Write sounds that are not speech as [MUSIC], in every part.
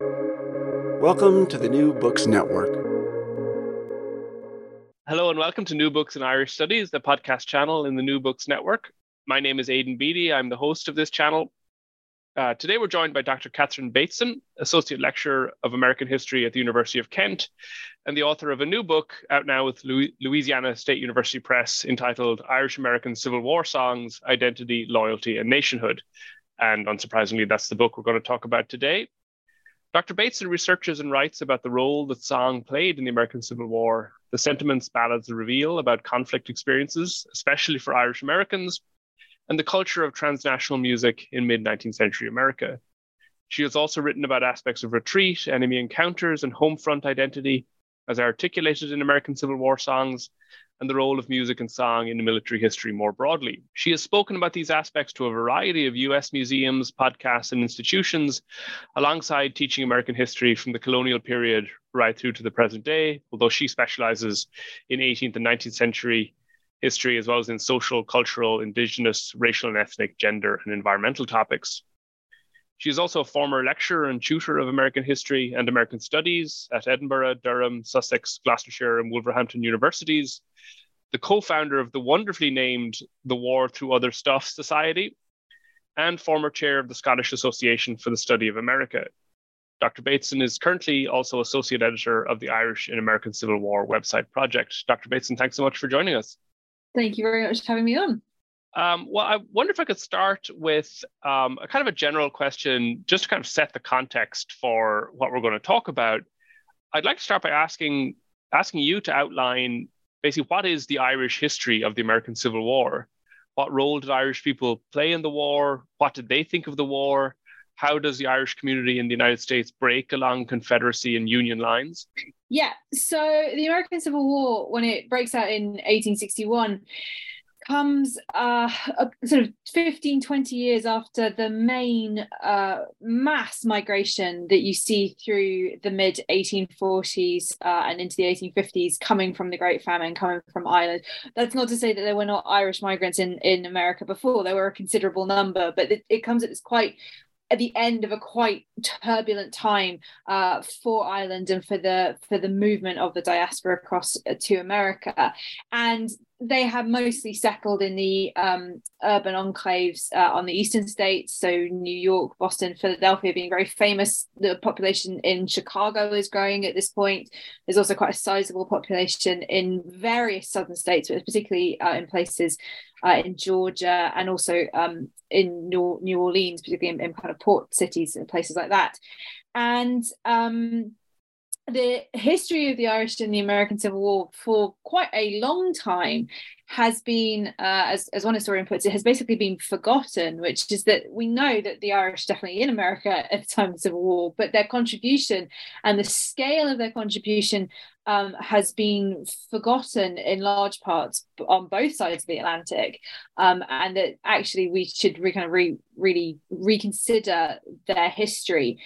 Welcome to the New Books Network. Hello and welcome to New Books in Irish Studies, the podcast channel in the New Books Network. My name is Aidan Beatty. I'm the host of this channel. Uh, today we're joined by Dr. Catherine Bateson, Associate Lecturer of American History at the University of Kent, and the author of a new book out now with Louisiana State University Press entitled Irish American Civil War Songs, Identity, Loyalty, and Nationhood. And unsurprisingly, that's the book we're going to talk about today. Dr. Bateson researches and writes about the role that song played in the American Civil War, the sentiments ballads reveal about conflict experiences, especially for Irish Americans, and the culture of transnational music in mid 19th century America. She has also written about aspects of retreat, enemy encounters, and home front identity, as articulated in American Civil War songs, and the role of music and song in military history more broadly. She has spoken about these aspects to a variety of US museums, podcasts, and institutions, alongside teaching American history from the colonial period right through to the present day, although she specializes in 18th and 19th century history, as well as in social, cultural, indigenous, racial and ethnic, gender, and environmental topics. She is also a former lecturer and tutor of American history and American studies at Edinburgh, Durham, Sussex, Gloucestershire, and Wolverhampton universities, the co founder of the wonderfully named The War Through Other Stuff Society, and former chair of the Scottish Association for the Study of America. Dr. Bateson is currently also associate editor of the Irish in American Civil War website project. Dr. Bateson, thanks so much for joining us. Thank you very much for having me on. Um, well, I wonder if I could start with um, a kind of a general question, just to kind of set the context for what we're going to talk about. I'd like to start by asking asking you to outline basically what is the Irish history of the American Civil War. What role did Irish people play in the war? What did they think of the war? How does the Irish community in the United States break along Confederacy and Union lines? Yeah, so the American Civil War, when it breaks out in 1861, comes uh, sort of 15, 20 years after the main uh, mass migration that you see through the mid 1840s uh, and into the 1850s coming from the Great Famine, coming from Ireland. That's not to say that there were not Irish migrants in, in America before, there were a considerable number, but it, it comes at this quite at the end of a quite turbulent time uh, for Ireland and for the for the movement of the diaspora across uh, to America, and they have mostly settled in the um, urban enclaves uh, on the eastern states, so New York, Boston, Philadelphia being very famous. The population in Chicago is growing at this point. There's also quite a sizable population in various southern states, but particularly uh, in places uh, in Georgia and also um, in New, Orleans, particularly in, in, kind of port cities and places like that. And um, the history of the Irish in the American Civil War for quite a long time has been, uh, as, as one historian puts it, has basically been forgotten, which is that we know that the Irish definitely in America at the time of the Civil War, but their contribution and the scale of their contribution um, has been forgotten in large parts on both sides of the Atlantic, um, and that actually we should re- kind of re- really reconsider their history.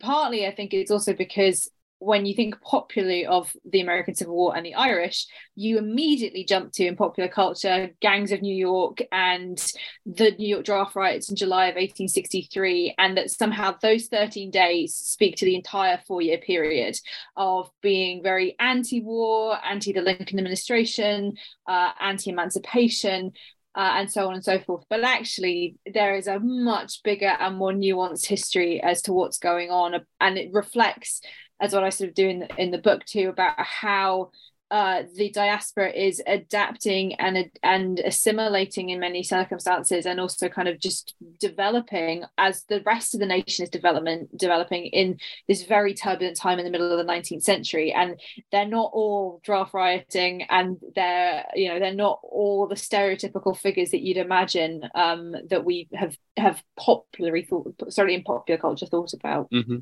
Partly, I think it's also because when you think popularly of the American Civil War and the Irish, you immediately jump to in popular culture gangs of New York and the New York draft riots in July of 1863, and that somehow those 13 days speak to the entire four year period of being very anti war, anti the Lincoln administration, uh, anti emancipation. Uh, and so on and so forth. But actually, there is a much bigger and more nuanced history as to what's going on, and it reflects as what I sort of do in the, in the book too about how uh, the diaspora is adapting and and assimilating in many circumstances, and also kind of just developing as the rest of the nation is development developing in this very turbulent time in the middle of the 19th century. And they're not all draft rioting, and they're you know they're not all the stereotypical figures that you'd imagine um, that we have have popularly thought, sorry, in popular culture thought about. Mm-hmm.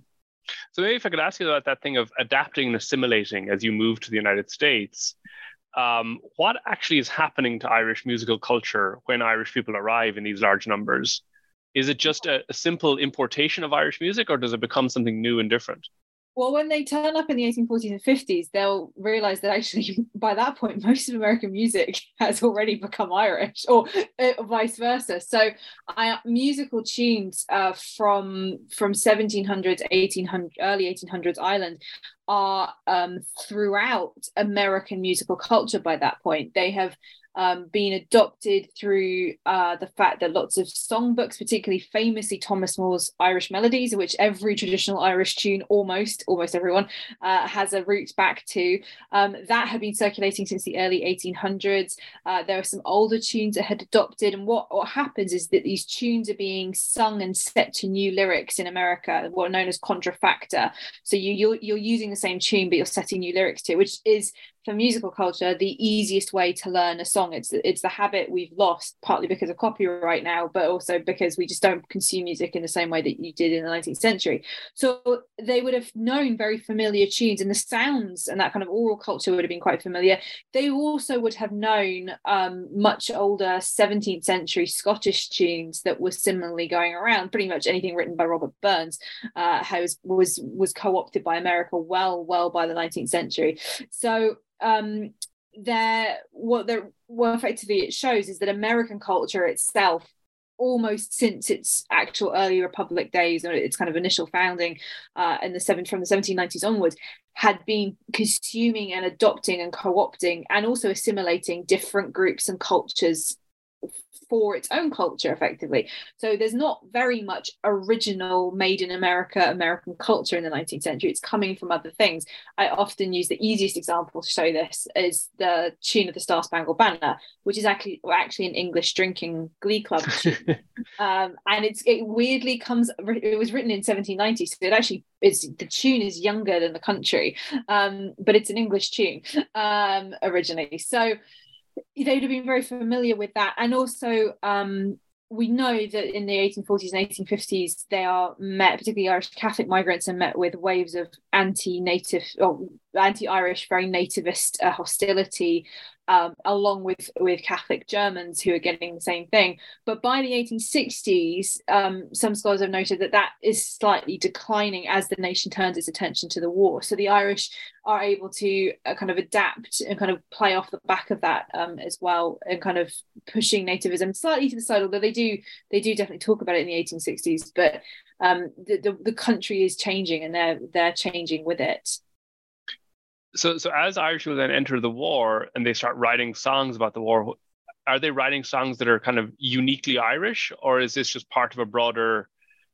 So maybe if I could ask you about that thing of adapting and assimilating as you move to the United States, um, what actually is happening to Irish musical culture when Irish people arrive in these large numbers? Is it just a, a simple importation of Irish music, or does it become something new and different? Well, when they turn up in the 1840s and 50s, they'll realize that actually [LAUGHS] by that point, most of American music [LAUGHS] has already become Irish or uh, vice versa. So I, musical tunes uh, from from 1700s, 1800, early 1800s Ireland are um, throughout American musical culture by that point. They have um, been adopted through uh, the fact that lots of songbooks, particularly famously Thomas Moore's Irish Melodies, which every traditional Irish tune, almost almost everyone, uh, has a root back to, um, that had been circulating since the early 1800s. Uh, there are some older tunes that had adopted, and what what happens is that these tunes are being sung and set to new lyrics in America, what are known as contrafacta. So you you're, you're using the same tune, but you're setting new lyrics to, which is for musical culture the easiest way to learn a song. It's it's the habit we've lost partly because of copyright now but also because we just don't consume music in the same way that you did in the 19th century. So they would have known very familiar tunes and the sounds and that kind of oral culture would have been quite familiar. They also would have known um, much older 17th century scottish tunes that were similarly going around pretty much anything written by robert burns uh, was was was co-opted by america well well by the 19th century. So um, there what there what effectively it shows is that American culture itself almost since its actual early republic days or its kind of initial founding uh, in the seven from the 1790s onwards had been consuming and adopting and co-opting and also assimilating different groups and cultures for its own culture effectively. So there's not very much original made in america american culture in the 19th century. It's coming from other things. I often use the easiest example to show this is the tune of the star spangled banner which is actually actually an english drinking glee club [LAUGHS] um, and it's it weirdly comes it was written in 1790 so it actually it's the tune is younger than the country. Um, but it's an english tune um, originally. So they would have been very familiar with that. And also, um, we know that in the 1840s and 1850s, they are met, particularly Irish Catholic migrants, are met with waves of anti-native or anti-Irish, very nativist uh, hostility um, along with with Catholic Germans who are getting the same thing. But by the 1860s, um, some scholars have noted that that is slightly declining as the nation turns its attention to the war. So the Irish are able to uh, kind of adapt and kind of play off the back of that um, as well, and kind of pushing nativism slightly to the side. Although they do they do definitely talk about it in the 1860s, but um, the, the the country is changing and they're they're changing with it so so as Irish will then enter the war and they start writing songs about the war, are they writing songs that are kind of uniquely Irish, or is this just part of a broader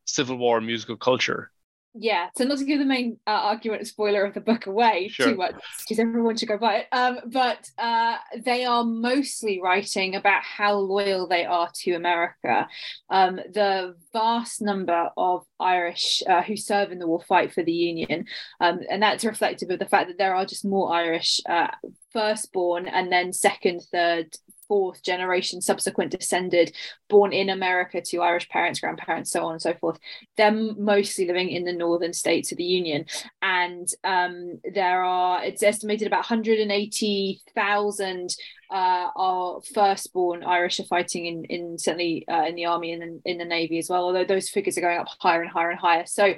Civil War musical culture? Yeah so not to give the main uh, argument spoiler of the book away sure. too much because everyone should go buy it um, but uh, they are mostly writing about how loyal they are to america um, the vast number of irish uh, who serve in the war fight for the union um, and that's reflective of the fact that there are just more irish uh, firstborn and then second third fourth generation subsequent descended born in america to irish parents grandparents so on and so forth they're mostly living in the northern states of the union and um, there are it's estimated about 180000 uh, are firstborn Irish are fighting in in certainly uh, in the army and in, in the navy as well. Although those figures are going up higher and higher and higher, so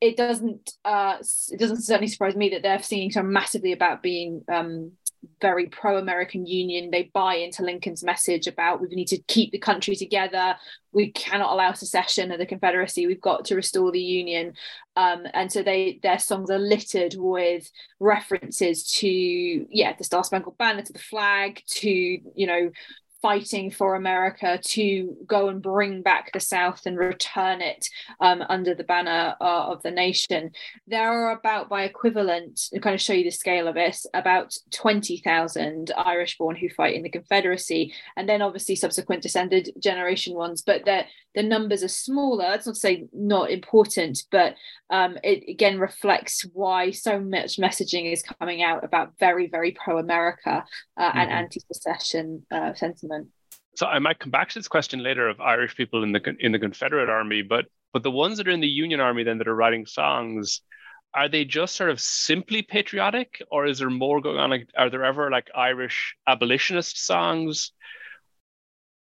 it doesn't uh, it doesn't certainly surprise me that they're singing so massively about being um, very pro-American Union. They buy into Lincoln's message about we need to keep the country together. We cannot allow secession of the Confederacy. We've got to restore the Union. Um, and so they their songs are littered with references to yeah the Star Spangled Banner, to the flag, to you know fighting for America to go and bring back the South and return it um, under the banner uh, of the nation. There are about, by equivalent, to kind of show you the scale of this, about 20,000 Irish born who fight in the Confederacy, and then obviously subsequent descended generation ones. But the, the numbers are smaller. That's not to say not important, but um, it again reflects why so much messaging is coming out about very, very pro America uh, mm-hmm. and anti secession uh, sentiment. So I might come back to this question later of Irish people in the in the Confederate Army, but But the ones that are in the Union Army then that are writing songs, are they just sort of simply patriotic, or is there more going on? Like, are there ever like Irish abolitionist songs?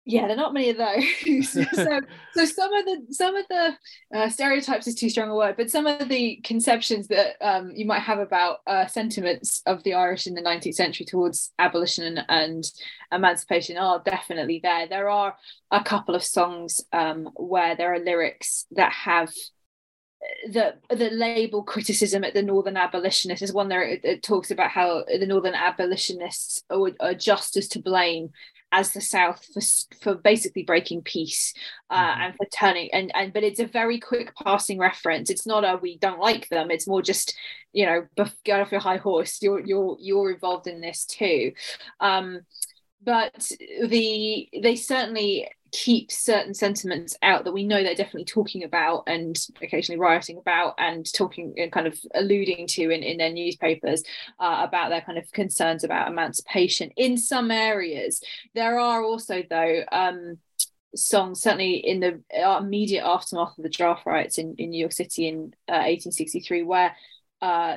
Yeah there are not many of those. [LAUGHS] So [LAUGHS] so some of the some of the uh, stereotypes is too strong a word but some of the conceptions that um, you might have about uh, sentiments of the irish in the 19th century towards abolition and, and emancipation are definitely there. There are a couple of songs um, where there are lyrics that have uh, the the label criticism at the northern abolitionists is one there it, it, talks about how the northern abolitionists are, are just as to blame as the South for, for basically breaking peace uh, mm-hmm. and for turning and and but it's a very quick passing reference. It's not a we don't like them. It's more just you know get off your high horse. You're you're you're involved in this too. Um, but the they certainly keep certain sentiments out that we know they're definitely talking about and occasionally rioting about and talking and kind of alluding to in, in their newspapers uh, about their kind of concerns about emancipation in some areas. There are also though um, songs certainly in the immediate aftermath of the draft riots in, in new york city in uh, 1863 where uh,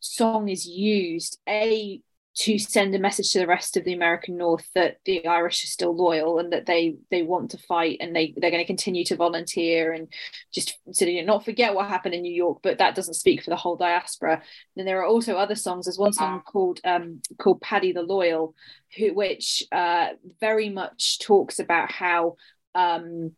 song is used a to send a message to the rest of the American North that the Irish are still loyal and that they they want to fight and they they're going to continue to volunteer and just sort of not forget what happened in New York, but that doesn't speak for the whole diaspora. Then there are also other songs. There's one song called um, called Paddy the Loyal, who which uh, very much talks about how um,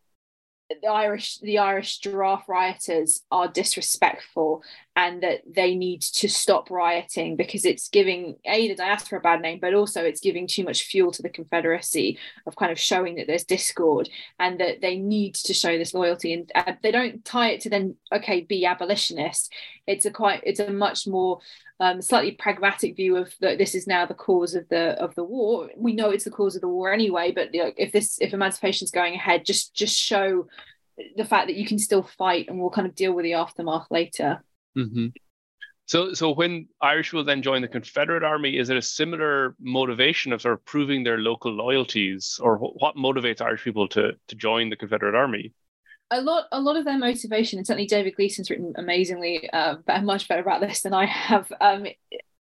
the Irish the Irish draft rioters are disrespectful and that they need to stop rioting because it's giving a the diaspora a bad name but also it's giving too much fuel to the Confederacy of kind of showing that there's discord and that they need to show this loyalty and uh, they don't tie it to then okay be abolitionist it's a quite it's a much more um, slightly pragmatic view of that this is now the cause of the of the war. We know it's the cause of the war anyway, but you know, if this if emancipation is going ahead, just just show the fact that you can still fight, and we'll kind of deal with the aftermath later. Mm-hmm. So, so when Irish will then join the Confederate Army, is it a similar motivation of sort of proving their local loyalties, or what motivates Irish people to to join the Confederate Army? a lot a lot of their motivation and certainly David Gleeson's written amazingly uh, much better about this than i have um,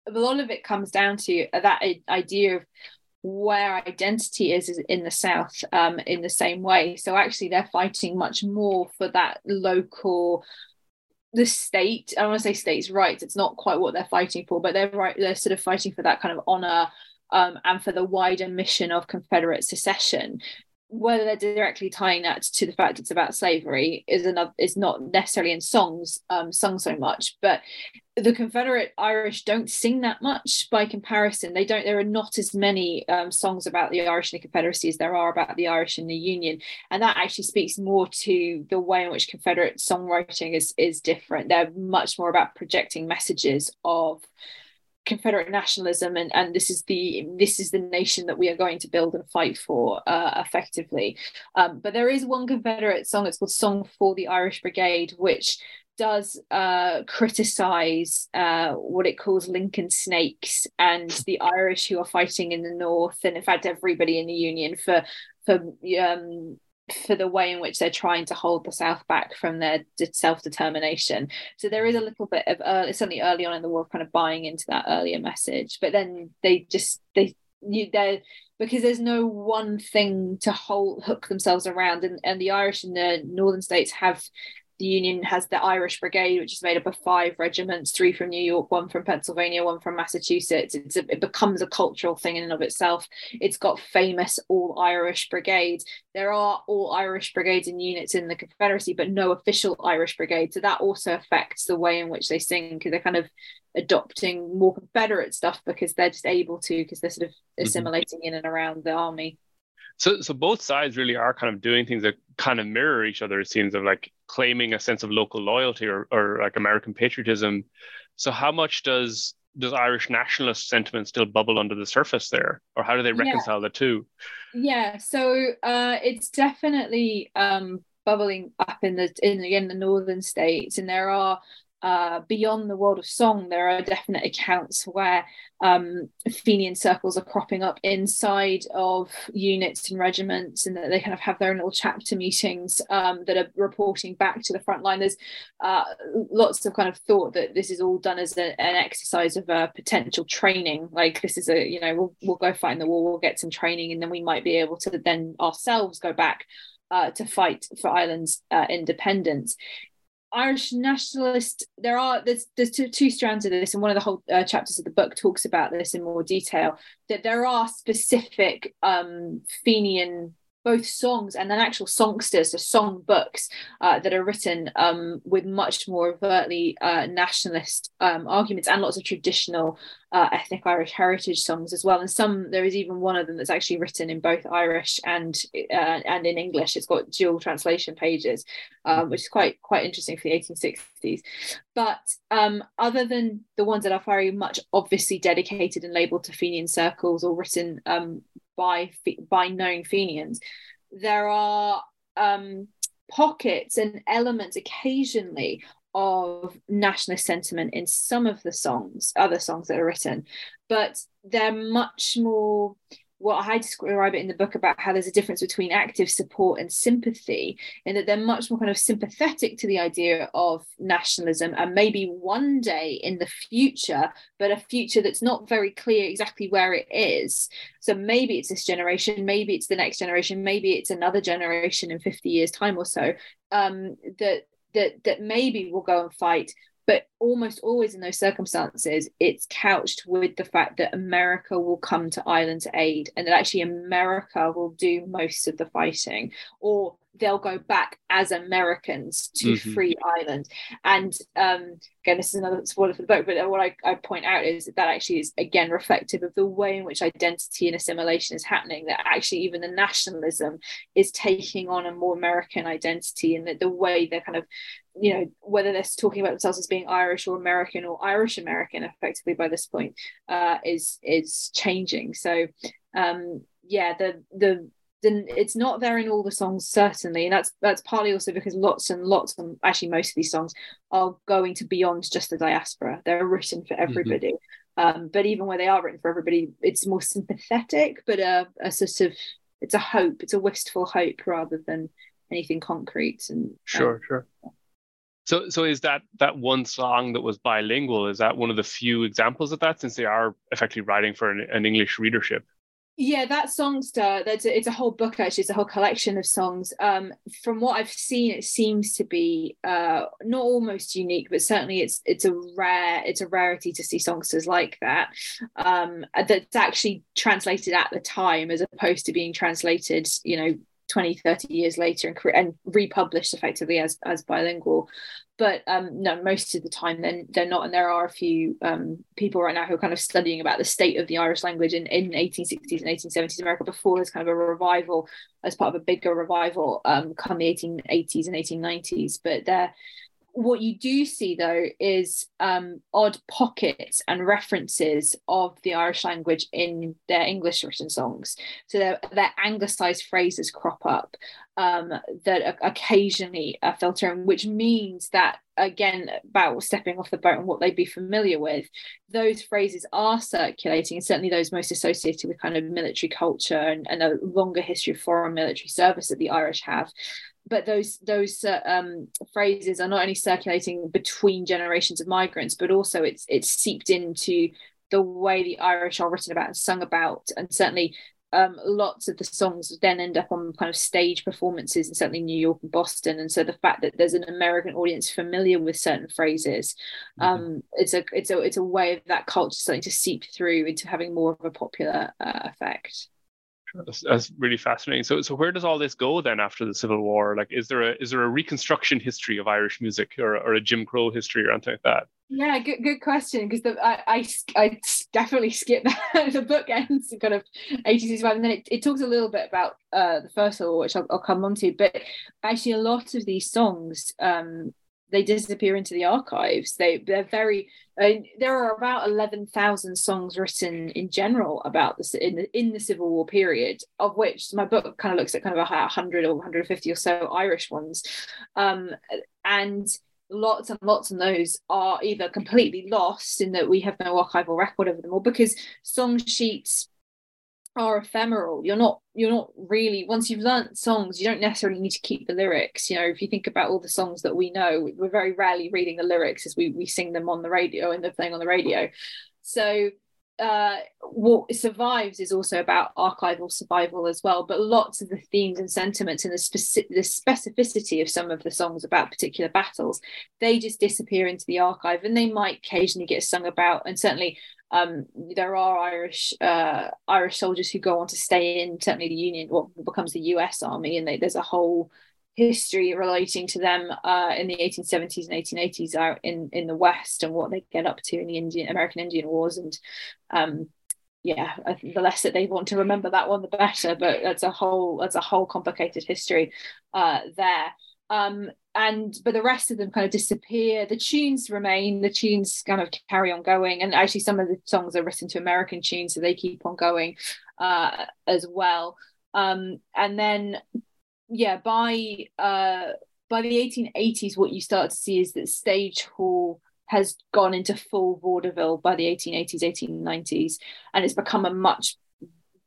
a lot of it comes down to that idea of where identity is, is in the south um, in the same way so actually they're fighting much more for that local the state i want to say states rights it's not quite what they're fighting for but they're right they're sort of fighting for that kind of honor um, and for the wider mission of Confederate secession whether they're directly tying that to the fact it's about slavery is another is not necessarily in songs um, sung so much but the confederate irish don't sing that much by comparison. They don't there are not as many um, songs about the irish and the confederacy as there are about the irish and the union. And that actually speaks more to the way in which confederate songwriting is is different. They're much more about projecting messages of Confederate nationalism and, and this is the this is the nation that we are going to build and fight for uh, effectively. Um, but there is one Confederate song. It's called "Song for the Irish Brigade," which does uh, criticize uh, what it calls Lincoln snakes and the Irish who are fighting in the North, and in fact everybody in the Union for for um, for the way in which they're trying to hold the South back from their self determination. So there is a little bit of early, certainly early on in the war, kind of buying into that earlier message. But then they just they you they're because there's no one thing to hold hook themselves around, and and the Irish in the northern states have the Union has the Irish Brigade, which is made up of five regiments, three from New York, one from Pennsylvania, one from Massachusetts. A, it becomes a cultural thing in and of itself. It's got famous all Irish brigades. There are all Irish brigades and units in the Confederacy, but no official Irish brigade. So that also affects the way in which they sing because they're kind of adopting more Confederate stuff because they're just able to because they're sort of mm-hmm. assimilating mm-hmm. in and around the army. So, so both sides really are kind of doing things that kind of mirror each other. It seems of like claiming a sense of local loyalty or, or like American patriotism. So, how much does does Irish nationalist sentiment still bubble under the surface there, or how do they reconcile yeah. the two? Yeah, so uh, it's definitely um, bubbling up in the in again the northern states, and there are uh, beyond the world of song, there are definite accounts where um, Fenian circles are cropping up inside of units and regiments, and that they kind of have their own little chapter meetings um, that are reporting back to the front line. There's uh, lots of kind of thought that this is all done as a, an exercise of uh, potential training. Like this is a, you know, we'll, we'll go fight in the war, we'll get some training, and then we might be able to then ourselves go back uh, to fight for Ireland's uh, independence. Irish nationalist. There are there's there's two, two strands of this, and one of the whole uh, chapters of the book talks about this in more detail. That there are specific um, Fenian both songs and then actual songsters, the song books uh, that are written um, with much more overtly uh, nationalist um, arguments and lots of traditional uh, ethnic Irish heritage songs as well. And some there is even one of them that's actually written in both Irish and uh, and in English. It's got dual translation pages, um, which is quite quite interesting for the 1860s. But um, other than the ones that are very much obviously dedicated and labelled to Fenian circles or written um, by by known Fenians, there are um, pockets and elements occasionally of nationalist sentiment in some of the songs, other songs that are written, but they're much more what I describe it in the book about how there's a difference between active support and sympathy, in that they're much more kind of sympathetic to the idea of nationalism and maybe one day in the future, but a future that's not very clear exactly where it is. So maybe it's this generation, maybe it's the next generation, maybe it's another generation in 50 years' time or so. Um, that that that maybe will go and fight but almost always in those circumstances it's couched with the fact that america will come to ireland to aid and that actually america will do most of the fighting or they'll go back as Americans to mm-hmm. free Ireland. And um, again, this is another spoiler for the book, but what I, I, point out is that, that actually is again reflective of the way in which identity and assimilation is happening. That actually even the nationalism is taking on a more American identity, and that the way they're kind of you know whether they're talking about themselves as being Irish or American or Irish American effectively by this point uh, is is changing. So um, yeah, the the then it's not there in all the songs certainly and that's that's partly also because lots and lots and actually most of these songs are going to beyond just the diaspora they're written for mm-hmm. everybody mm-hmm. um, but even where they are written for everybody it's more sympathetic but a, a sort of it's a hope it's a wistful hope rather than anything concrete and sure um, sure so so is that that one song that was bilingual is that one of the few examples of that since they are effectively writing for an, an english readership? Yeah that songster that's a, it's a whole book actually. It's a whole collection of songs. Um, from what i've seen it seems to be uh, not almost unique but certainly it's it's a rare it's a rarity to see songsters like that um, that's actually translated at the time as opposed to being translated you know 20 30 years later and, and republished effectively as as bilingual but um, no, most of the time then they're not. And there are a few um, people right now who are kind of studying about the state of the Irish language in, in 1860s and 1870s America before there's kind of a revival as part of a bigger revival um, come the 1880s and 1890s. But they're what you do see though is um, odd pockets and references of the Irish language in their English written songs. So their, their anglicized phrases crop up um, that occasionally uh, filter in, which means that again about stepping off the boat and what they'd be familiar with, those phrases are circulating, and certainly those most associated with kind of military culture and, and a longer history of foreign military service that the Irish have but those those uh, um, phrases are not only circulating between generations of migrants, but also it's it's seeped into the way the Irish are written about and sung about, and certainly um, lots of the songs then end up on kind of stage performances in certainly New York and Boston. And so the fact that there's an American audience familiar with certain phrases, mm-hmm. um, it's a it's a it's a way of that culture starting to seep through into having more of a popular uh, effect. That's, that's, really fascinating. So, so where does all this go then after the Civil War? Like, is there a is there a Reconstruction history of Irish music, or, or a Jim Crow history, or anything like that? Yeah, good good question. Because I, I I definitely skip [LAUGHS] that. the book ends kind of 1865, and then it, it talks a little bit about uh, the First War, which I'll, I'll come on to. But actually, a lot of these songs um, they disappear into the archives. They they're very. Uh, there are about eleven thousand songs written in general about this in the in the Civil War period, of which my book kind of looks at kind of a hundred or one hundred fifty or so Irish ones, um, and lots and lots of those are either completely lost in that we have no archival record of them or because song sheets are ephemeral you're not you're not really once you've learnt songs you don't necessarily need to keep the lyrics you know if you think about all the songs that we know we're very rarely reading the lyrics as we we sing them on the radio and they're playing on the radio so uh, what survives is also about archival survival as well. But lots of the themes and sentiments and the, speci- the specificity of some of the songs about particular battles, they just disappear into the archive, and they might occasionally get sung about. And certainly, um, there are Irish uh, Irish soldiers who go on to stay in certainly the Union, what becomes the U.S. Army, and they, there's a whole history relating to them uh, in the 1870s and 1880s out in in the West and what they get up to in the Indian American Indian Wars and um, yeah, the less that they want to remember that one, the better. But that's a whole that's a whole complicated history uh, there. Um, and but the rest of them kind of disappear. The tunes remain. The tunes kind of carry on going, and actually some of the songs are written to American tunes, so they keep on going uh, as well. Um, and then yeah, by uh, by the 1880s, what you start to see is that stage hall has gone into full vaudeville by the 1880s, 1890s, and it's become a much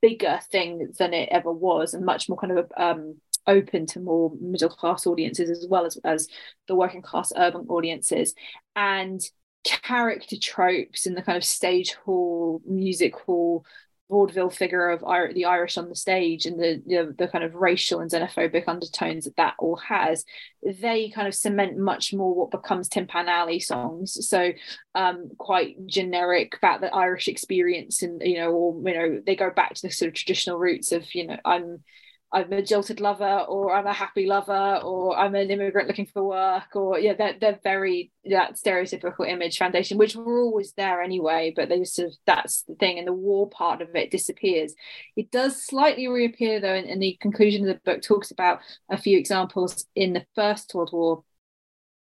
bigger thing than it ever was, and much more kind of um, open to more middle class audiences as well as as the working class urban audiences, and character tropes in the kind of stage hall, music hall vaudeville figure of the Irish on the stage and the, the, the kind of racial and xenophobic undertones that that all has, they kind of cement much more what becomes Tin Pan Alley songs. So um, quite generic about the Irish experience, and you know, or you know, they go back to the sort of traditional roots of you know, I'm I'm a jilted lover or I'm a happy lover or I'm an immigrant looking for work or yeah they're, they're very that stereotypical image foundation which were always there anyway but they sort of that's the thing and the war part of it disappears. It does slightly reappear though and, the conclusion of the book talks about a few examples in the first world war.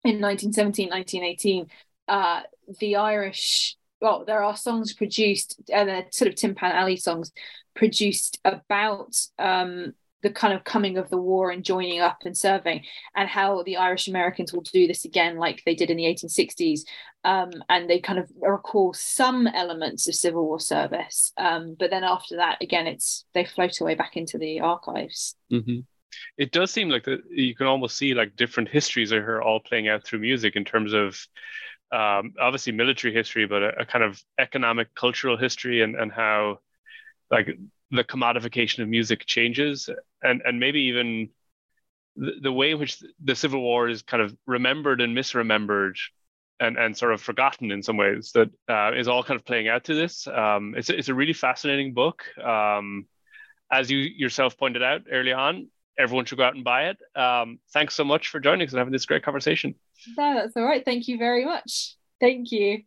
In 1917 1918 uh, the irish well there are songs produced and uh, sort of tin pan alley songs produced about um, the kind of coming of the war and joining up and serving, and how the Irish Americans will do this again, like they did in the 1860s. Um, and they kind of recall some elements of Civil War service, um, but then after that, again, it's they float away back into the archives. Mm-hmm. It does seem like that you can almost see like different histories of her all playing out through music in terms of um, obviously military history, but a, a, kind of economic, cultural history, and and how like the commodification of music changes and and maybe even the, the way in which the civil war is kind of remembered and misremembered and and sort of forgotten in some ways that uh, is all kind of playing out to this. Um, it's, it's a really fascinating book. Um, as you yourself pointed out early on everyone should go out and buy it. Um, thanks so much for joining us and having this great conversation. No, that's all right. Thank you very much. Thank you